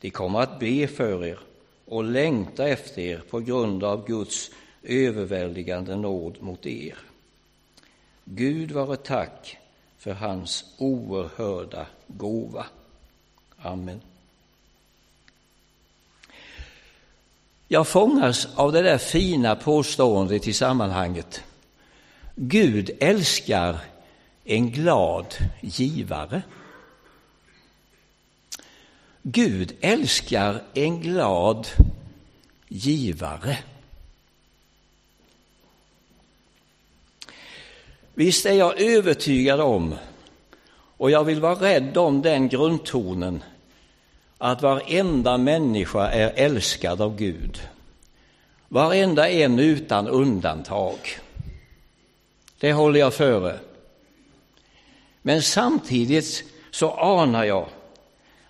De kommer att be för er och längta efter er på grund av Guds överväldigande nåd mot er. Gud vare tack för hans oerhörda gåva. Amen. Jag fångas av det där fina påståendet i sammanhanget. Gud älskar en glad givare. Gud älskar en glad givare. Visst är jag övertygad om, och jag vill vara rädd om den grundtonen, att varenda människa är älskad av Gud. Varenda en utan undantag. Det håller jag före. Men samtidigt så anar jag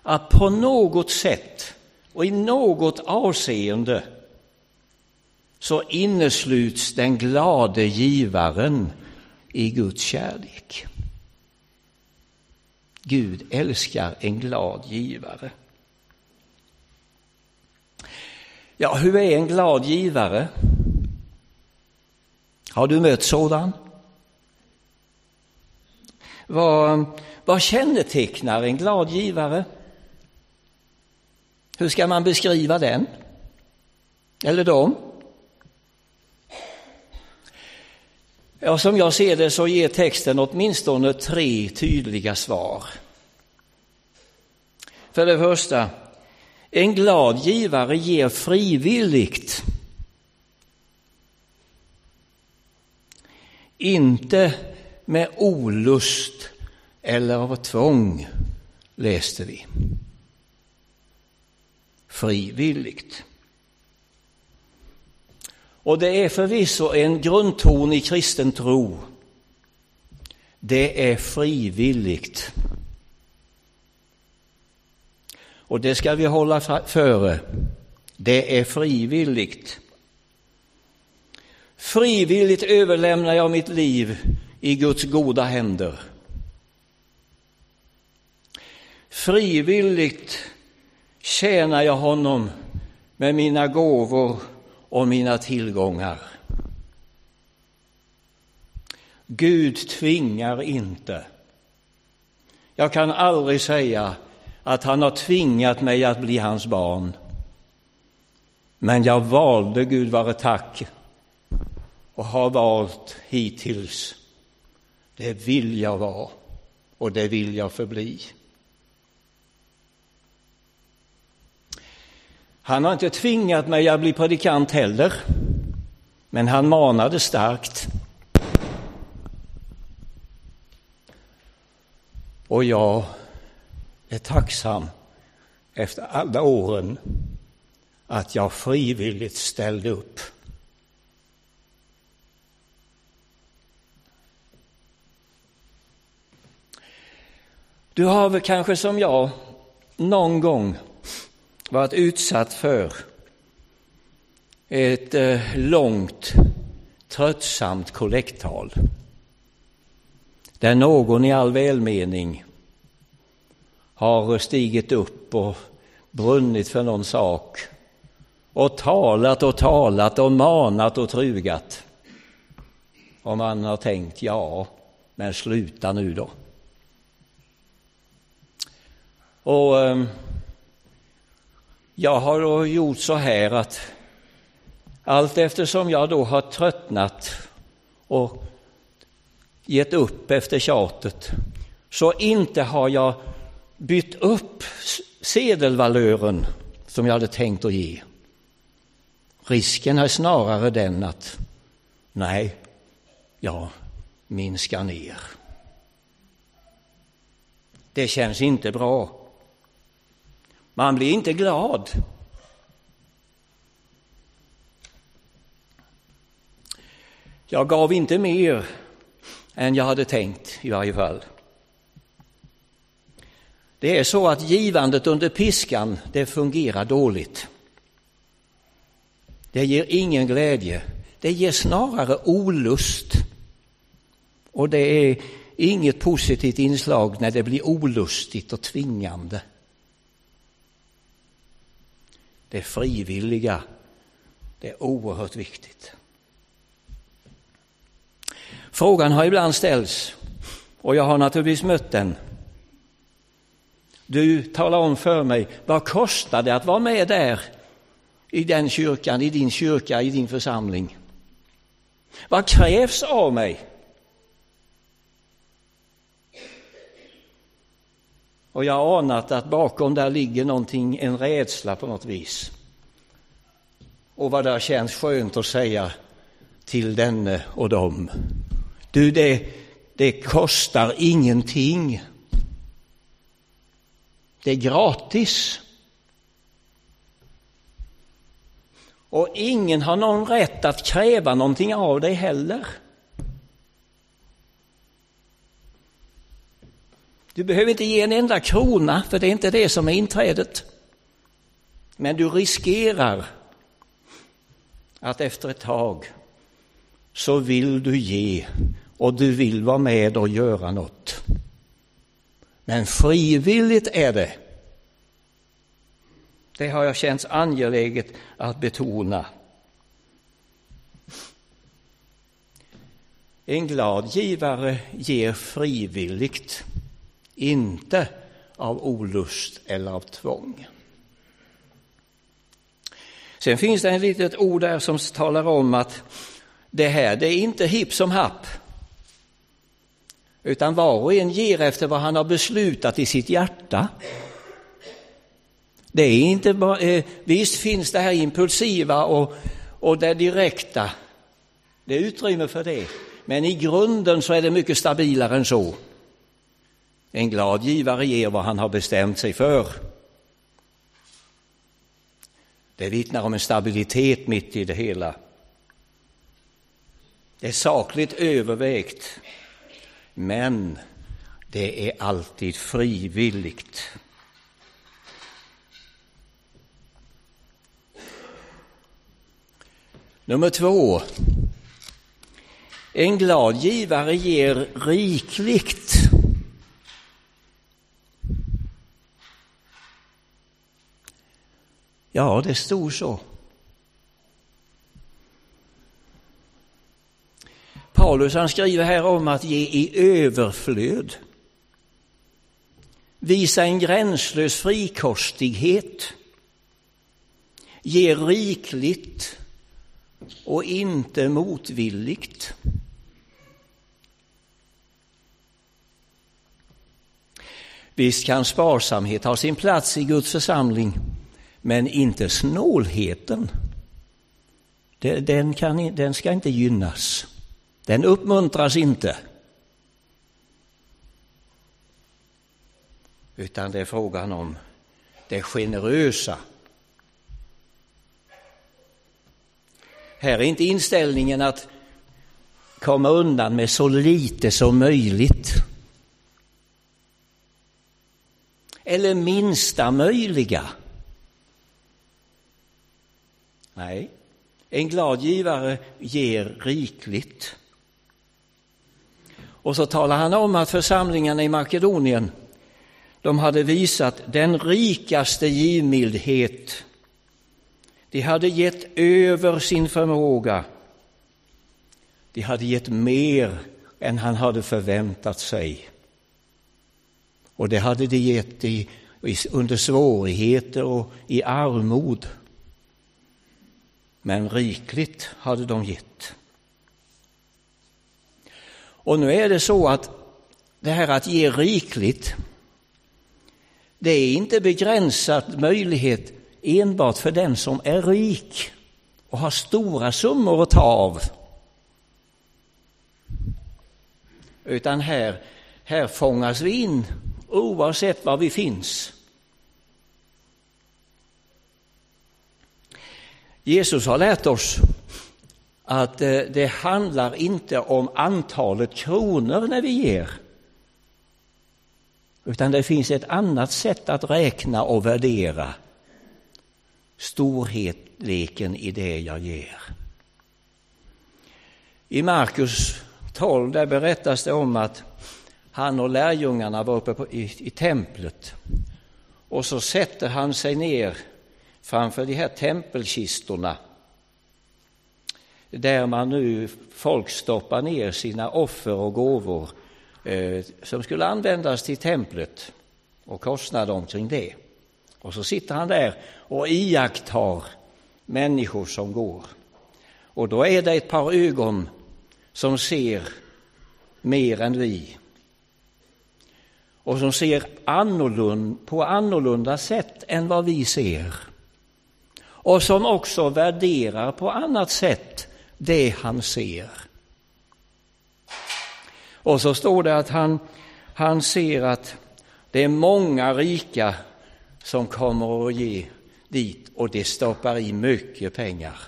att på något sätt och i något avseende så innesluts den glade givaren i Guds kärlek. Gud älskar en glad givare. Ja, hur är en glad givare? Har du mött sådan? Vad, vad kännetecknar en glad givare? Hur ska man beskriva den? Eller dem? Ja, som jag ser det så ger texten åtminstone tre tydliga svar. För det första, en glad givare ger frivilligt. Inte med olust eller av tvång, läste vi. Frivilligt. Och det är förvisso en grundton i kristen tro. Det är frivilligt. Och det ska vi hålla före. Det är frivilligt. Frivilligt överlämnar jag mitt liv i Guds goda händer. Frivilligt tjänar jag honom med mina gåvor och mina tillgångar. Gud tvingar inte. Jag kan aldrig säga att han har tvingat mig att bli hans barn. Men jag valde, Gud vare tack, och har valt hittills. Det vill jag vara och det vill jag förbli. Han har inte tvingat mig att bli predikant heller, men han manade starkt. Och jag är tacksam efter alla åren att jag frivilligt ställde upp. Du har väl kanske som jag någon gång varit utsatt för ett eh, långt, tröttsamt kollekttal där någon i all välmening har stigit upp och brunnit för någon sak och talat och talat och manat och trugat. Och man har tänkt, ja, men sluta nu då. Och eh, jag har då gjort så här att allt eftersom jag då har tröttnat och gett upp efter tjatet så inte har jag bytt upp sedelvalören som jag hade tänkt att ge. Risken är snarare den att nej, jag minskar ner. Det känns inte bra. Man blir inte glad. Jag gav inte mer än jag hade tänkt i varje fall. Det är så att givandet under piskan, det fungerar dåligt. Det ger ingen glädje. Det ger snarare olust. Och det är inget positivt inslag när det blir olustigt och tvingande det frivilliga. Det är oerhört viktigt. Frågan har ibland ställts och jag har naturligtvis mött den. Du talar om för mig, vad kostar det att vara med där i den kyrkan, i din kyrka, i din församling? Vad krävs av mig? Och jag har anat att bakom där ligger någonting, en rädsla på något vis. Och vad det känns skönt att säga till denne och dem. Du, det, det kostar ingenting. Det är gratis. Och ingen har någon rätt att kräva någonting av dig heller. Du behöver inte ge en enda krona, för det är inte det som är inträdet. Men du riskerar att efter ett tag så vill du ge och du vill vara med och göra något. Men frivilligt är det. Det har jag känts angeläget att betona. En glad givare ger frivilligt, inte av olust eller av tvång. Sen finns det ett litet ord där som talar om att det här, det är inte hipp som happ. Utan var och en ger efter vad han har beslutat i sitt hjärta. Det är inte bara, eh, visst finns det här impulsiva och, och det direkta. Det är utrymme för det. Men i grunden så är det mycket stabilare än så. En glad givare ger vad han har bestämt sig för. Det vittnar om en stabilitet mitt i det hela. Det är sakligt övervägt, men det är alltid frivilligt. Nummer två. En glad givare ger rikligt. Ja, det stod så. Paulus han skriver här om att ge i överflöd. Visa en gränslös frikostighet. Ge rikligt och inte motvilligt. Visst kan sparsamhet ha sin plats i Guds församling, men inte snålheten. Den, kan, den ska inte gynnas. Den uppmuntras inte. Utan det är frågan om det generösa. Här är inte inställningen att komma undan med så lite som möjligt. Eller minsta möjliga. Nej, en glad givare ger rikligt. Och så talar han om att församlingarna i Makedonien, de hade visat den rikaste givmildhet. De hade gett över sin förmåga. De hade gett mer än han hade förväntat sig. Och det hade de gett i, under svårigheter och i armod. Men rikligt hade de gett. Och nu är det så att det här att ge rikligt, det är inte begränsat möjlighet enbart för den som är rik och har stora summor att ta av. Utan här, här fångas vi in oavsett var vi finns. Jesus har lärt oss att eh, det handlar inte om antalet kronor när vi ger. Utan det finns ett annat sätt att räkna och värdera storheten i det jag ger. I Markus 12 där berättas det om att han och lärjungarna var uppe på, i, i templet och så sätter han sig ner framför de här tempelkistorna där man nu folk stoppar ner sina offer och gåvor eh, som skulle användas till templet och kostnader omkring det. Och så sitter han där och iakttar människor som går. Och då är det ett par ögon som ser mer än vi och som ser annorlunda, på annorlunda sätt än vad vi ser och som också värderar på annat sätt det han ser. Och så står det att han, han ser att det är många rika som kommer att ge dit och det stoppar i mycket pengar.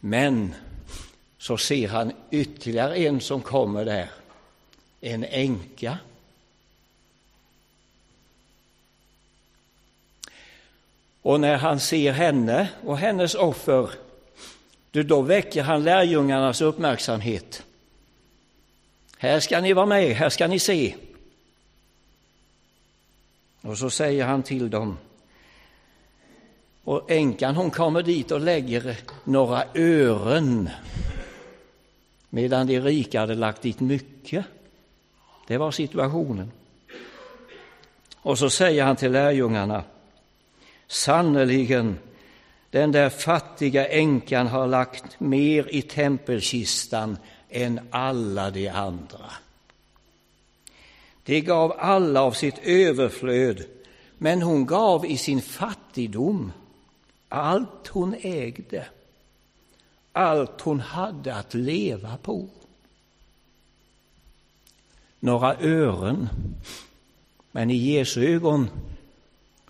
Men så ser han ytterligare en som kommer där, en änka. Och när han ser henne och hennes offer, då väcker han lärjungarnas uppmärksamhet. Här ska ni vara med, här ska ni se. Och så säger han till dem, och änkan hon kommer dit och lägger några ören medan de rika hade lagt dit mycket. Det var situationen. Och så säger han till lärjungarna, sannerligen, den där fattiga änkan har lagt mer i tempelkistan än alla de andra. De gav alla av sitt överflöd, men hon gav i sin fattigdom allt hon ägde, allt hon hade att leva på. Några ören, men i Jesu ögon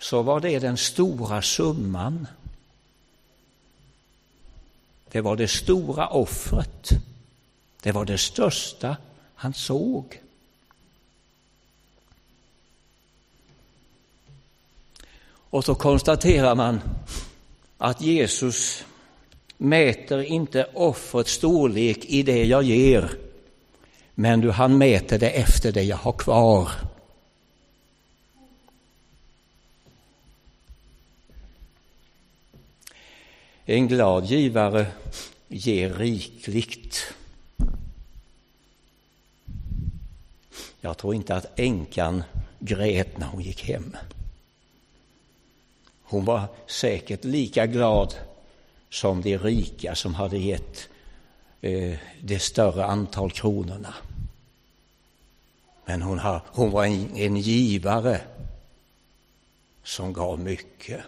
så var det den stora summan. Det var det stora offret. Det var det största han såg. Och så konstaterar man att Jesus mäter inte offrets storlek i det jag ger, men du, han mäter det efter det jag har kvar. En glad givare ger rikligt. Jag tror inte att änkan grät när hon gick hem. Hon var säkert lika glad som de rika som hade gett eh, det större antal kronorna. Men hon, har, hon var en, en givare som gav mycket.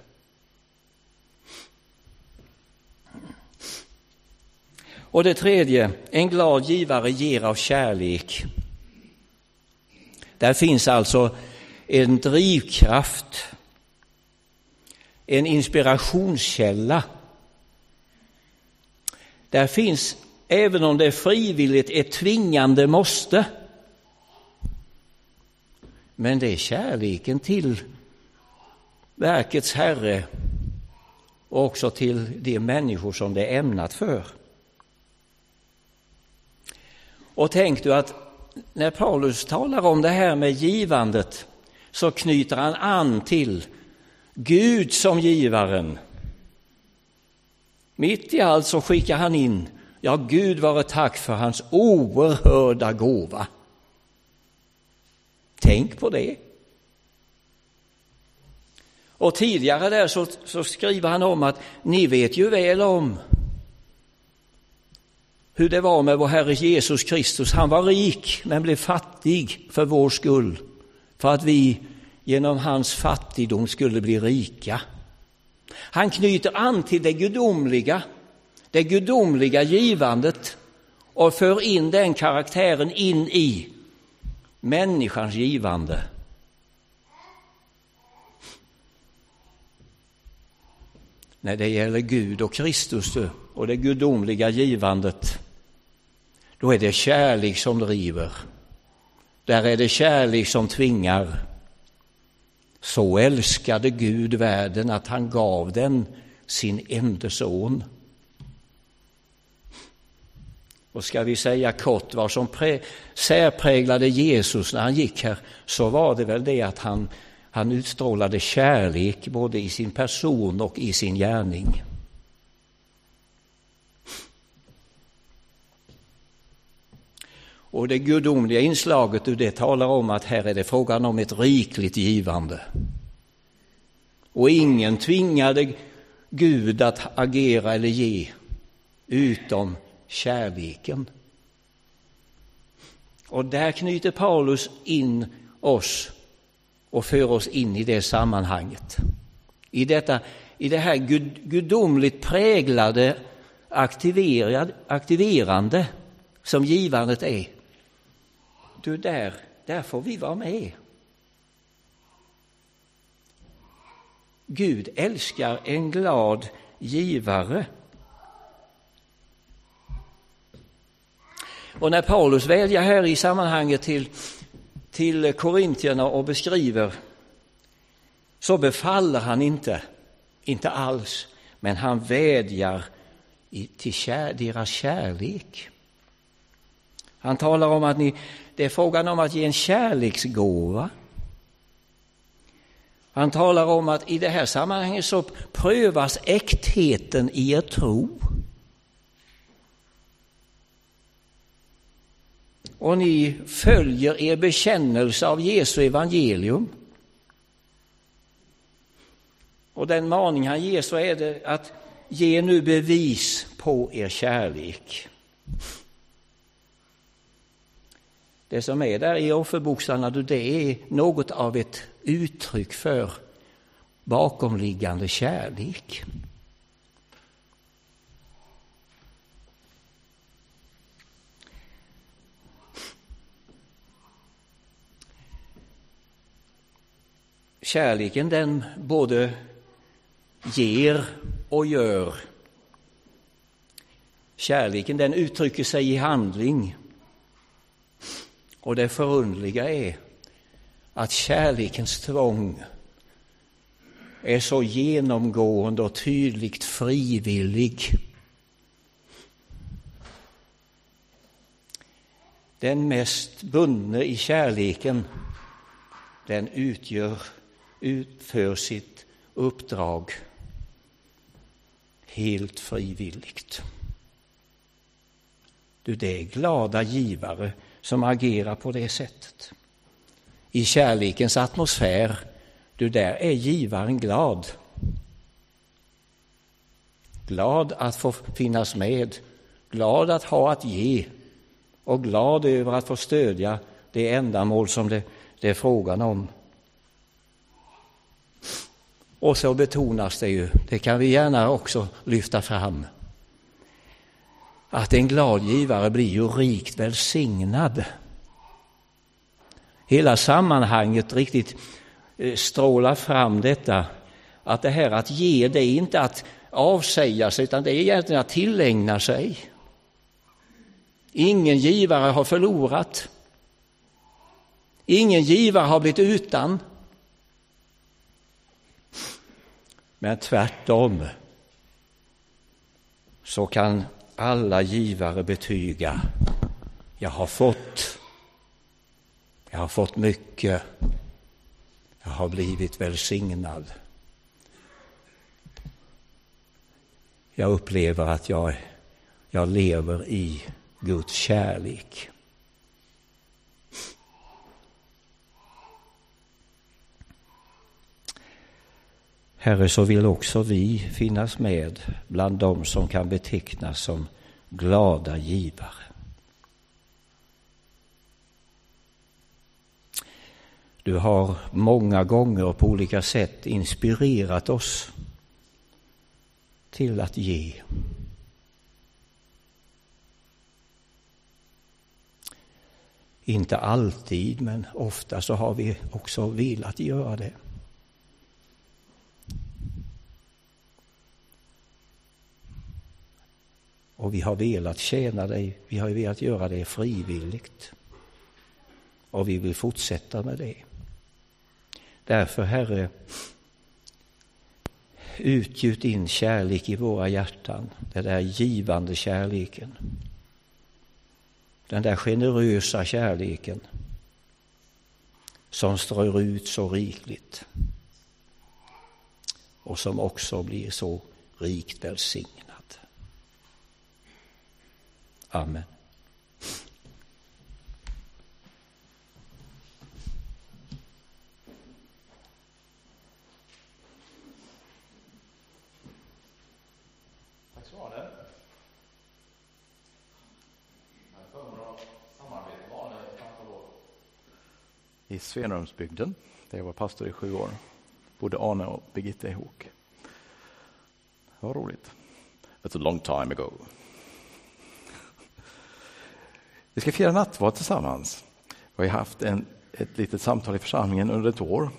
Och det tredje, en glad givare ger av kärlek. Där finns alltså en drivkraft, en inspirationskälla. Där finns, även om det är frivilligt, ett tvingande måste. Men det är kärleken till verkets herre och också till de människor som det är ämnat för. Och tänk du att när Paulus talar om det här med givandet så knyter han an till Gud som givaren. Mitt i allt så skickar han in, ja Gud vare tack för hans oerhörda gåva. Tänk på det. Och tidigare där så, så skriver han om att ni vet ju väl om hur det var med vår Herre Jesus Kristus. Han var rik men blev fattig för vår skull, för att vi genom hans fattigdom skulle bli rika. Han knyter an till det gudomliga, det gudomliga givandet och för in den karaktären in i människans givande. När det gäller Gud och Kristus och det gudomliga givandet då är det kärlek som driver. Där är det kärlek som tvingar. Så älskade Gud världen att han gav den sin ende son. Och ska vi säga kort vad som särpräglade Jesus när han gick här så var det väl det att han, han utstrålade kärlek både i sin person och i sin gärning. Och det gudomliga inslaget det talar om att här är det frågan om ett rikligt givande. Och ingen tvingade Gud att agera eller ge utom kärleken. Och där knyter Paulus in oss och för oss in i det sammanhanget. I, detta, i det här gud, gudomligt präglade aktiverande som givandet är. Du, där, där får vi vara med. Gud älskar en glad givare. Och när Paulus väljer här i sammanhanget till, till korintierna och beskriver så befaller han inte, inte alls, men han vädjar i, till kär, deras kärlek. Han talar om att ni, det är frågan om att ge en kärleksgåva. Han talar om att i det här sammanhanget så prövas äktheten i er tro. Och ni följer er bekännelse av Jesu evangelium. Och den maning han ger så är det att ge nu bevis på er kärlek. Det som är där i offerboxarna, det är något av ett uttryck för bakomliggande kärlek. Kärleken den både ger och gör. Kärleken den uttrycker sig i handling. Och det förundliga är att kärlekens tvång är så genomgående och tydligt frivillig. Den mest bundne i kärleken, den utgör, utför sitt uppdrag helt frivilligt. Du, det är glada givare som agerar på det sättet. I kärlekens atmosfär, du där är givaren glad. Glad att få finnas med, glad att ha att ge och glad över att få stödja det ändamål som det, det är frågan om. Och så betonas det ju, det kan vi gärna också lyfta fram, att en glad givare blir ju rikt välsignad. Hela sammanhanget riktigt eh, strålar fram detta att det här att ge, det är inte att avsäga sig utan det är egentligen att tillägna sig. Ingen givare har förlorat. Ingen givare har blivit utan. Men tvärtom så kan alla givare betyga, jag har fått, jag har fått mycket, jag har blivit välsignad. Jag upplever att jag, jag lever i Guds kärlek. Herre, så vill också vi finnas med bland dem som kan betecknas som glada givare. Du har många gånger och på olika sätt inspirerat oss till att ge. Inte alltid, men ofta så har vi också velat göra det. Och vi har velat tjäna dig, vi har velat göra det frivilligt. Och vi vill fortsätta med det. Därför, Herre, utgjut din kärlek i våra hjärtan, den där givande kärleken. Den där generösa kärleken som strör ut så rikligt och som också blir så rikt välsignad. Amen. i Svenumsbygden, där jag var pastor i sju år. Bodde Arne och Birgitta ihop. Det var roligt. That's a long time ago. Vi ska fira nattvard tillsammans. Vi har haft en, ett litet samtal i församlingen under ett år